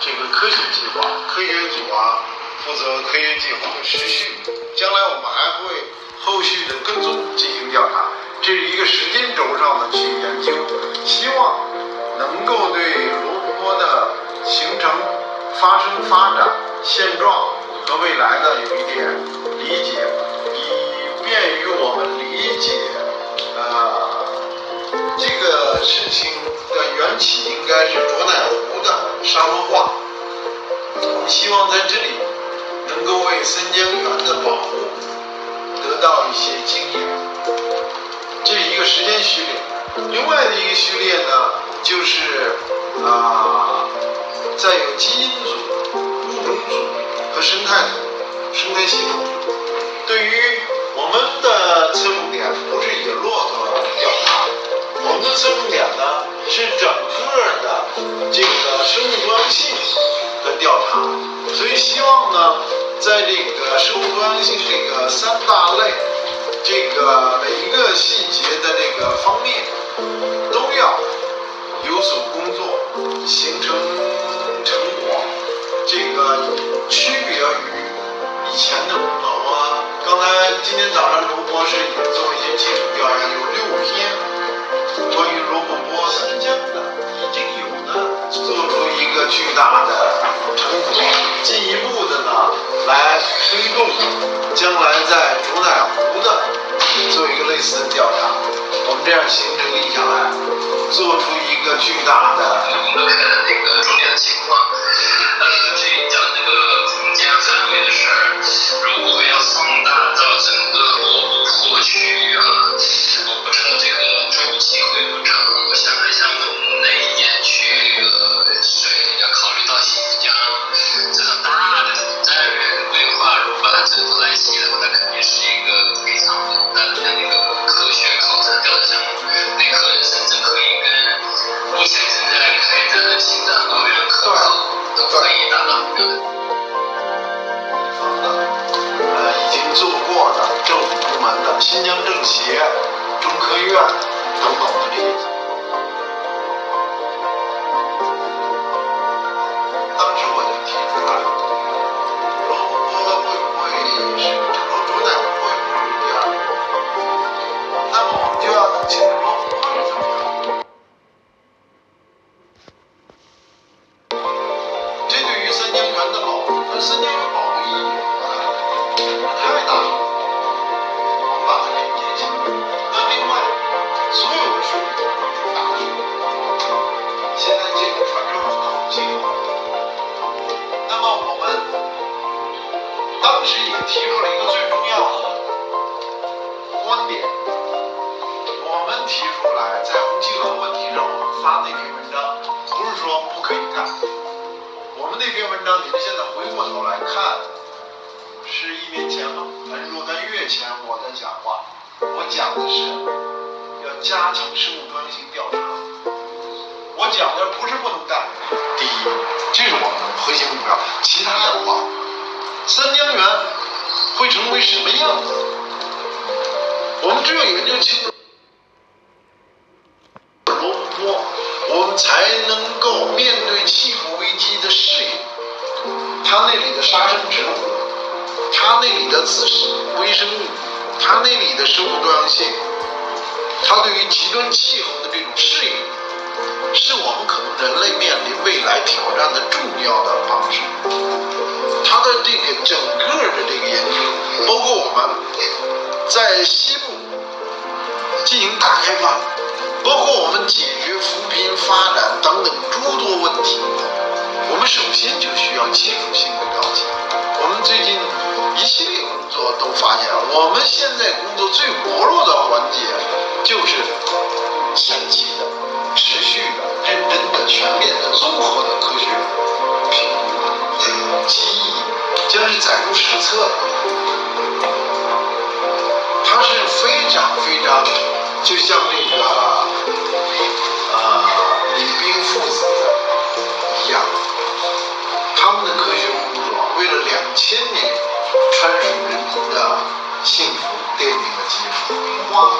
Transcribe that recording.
这个科学计划，科学组啊负责科学计划的实施，将来我们还会后续的跟踪进行调查，这是一个时间轴上的去研究，希望能够对罗布泊的形成、发生、发展现状和未来呢有一点理解，以便于我们理解，呃，这个事情的缘起希望在这里能够为三江源的保护得到一些经验，这是一个时间序列。另外的一个序列呢，就是啊、在有基因组、物种组和生态组、生态系统。对于我们的侧重点不是以骆驼调查，我们的侧重点呢是整个的这个生物多样性的调查，所以希望呢，在这个生物多样性这个三大类，这个每一个细节的这个方面，都要有所工作，形成成果，这个区别于以前的工作。我刚才今天早上刘博士也做一些基础调研，有六篇大的成果，进一步的呢来推动将来在竹乃湖的做一个类似的调查，我们这样形成一下来，做出一个巨大的整合在一起的话，那肯定是一个非常庞大的这样的一个科学考察调查项目，那个人甚至可以跟目前正在开展的新疆高原科考都可以达到一个。呃已经做过的政府部门的新疆政协、中科院等等的这些。当时也提出了一个最重要的观点，我们提出来在红旗河问题上我们发那篇文章，不是说不可以干。我们那篇文章，你们现在回过头来看，是一年前吗？还是若干月前我在讲话？我讲的是要加强生物多样性调查。我讲的不是不能干，第一，这是我们的核心目标。其他的话，三江源会成为什么样子？我们只有研究清楚罗布泊，我们才能够面对气候危机的适应。它那里的沙生植物，它那里的子微生物，它那里的生物多样性，它对于极端气候的这种适应，是我们可能人类面临未来挑战的重要的方式。他的这个整个的这个研究，包括我们在西部进行大开发，包括我们解决扶贫发展等等诸多问题，我们首先就需要基础性的了解。我们最近一系列工作都发现，我们现在工作最薄弱的环节就是审计载入史册的。它是非常非常，就像那个呃李冰父子一样，他们的科学工作为了两千年川蜀人民的幸福奠定了基础。花，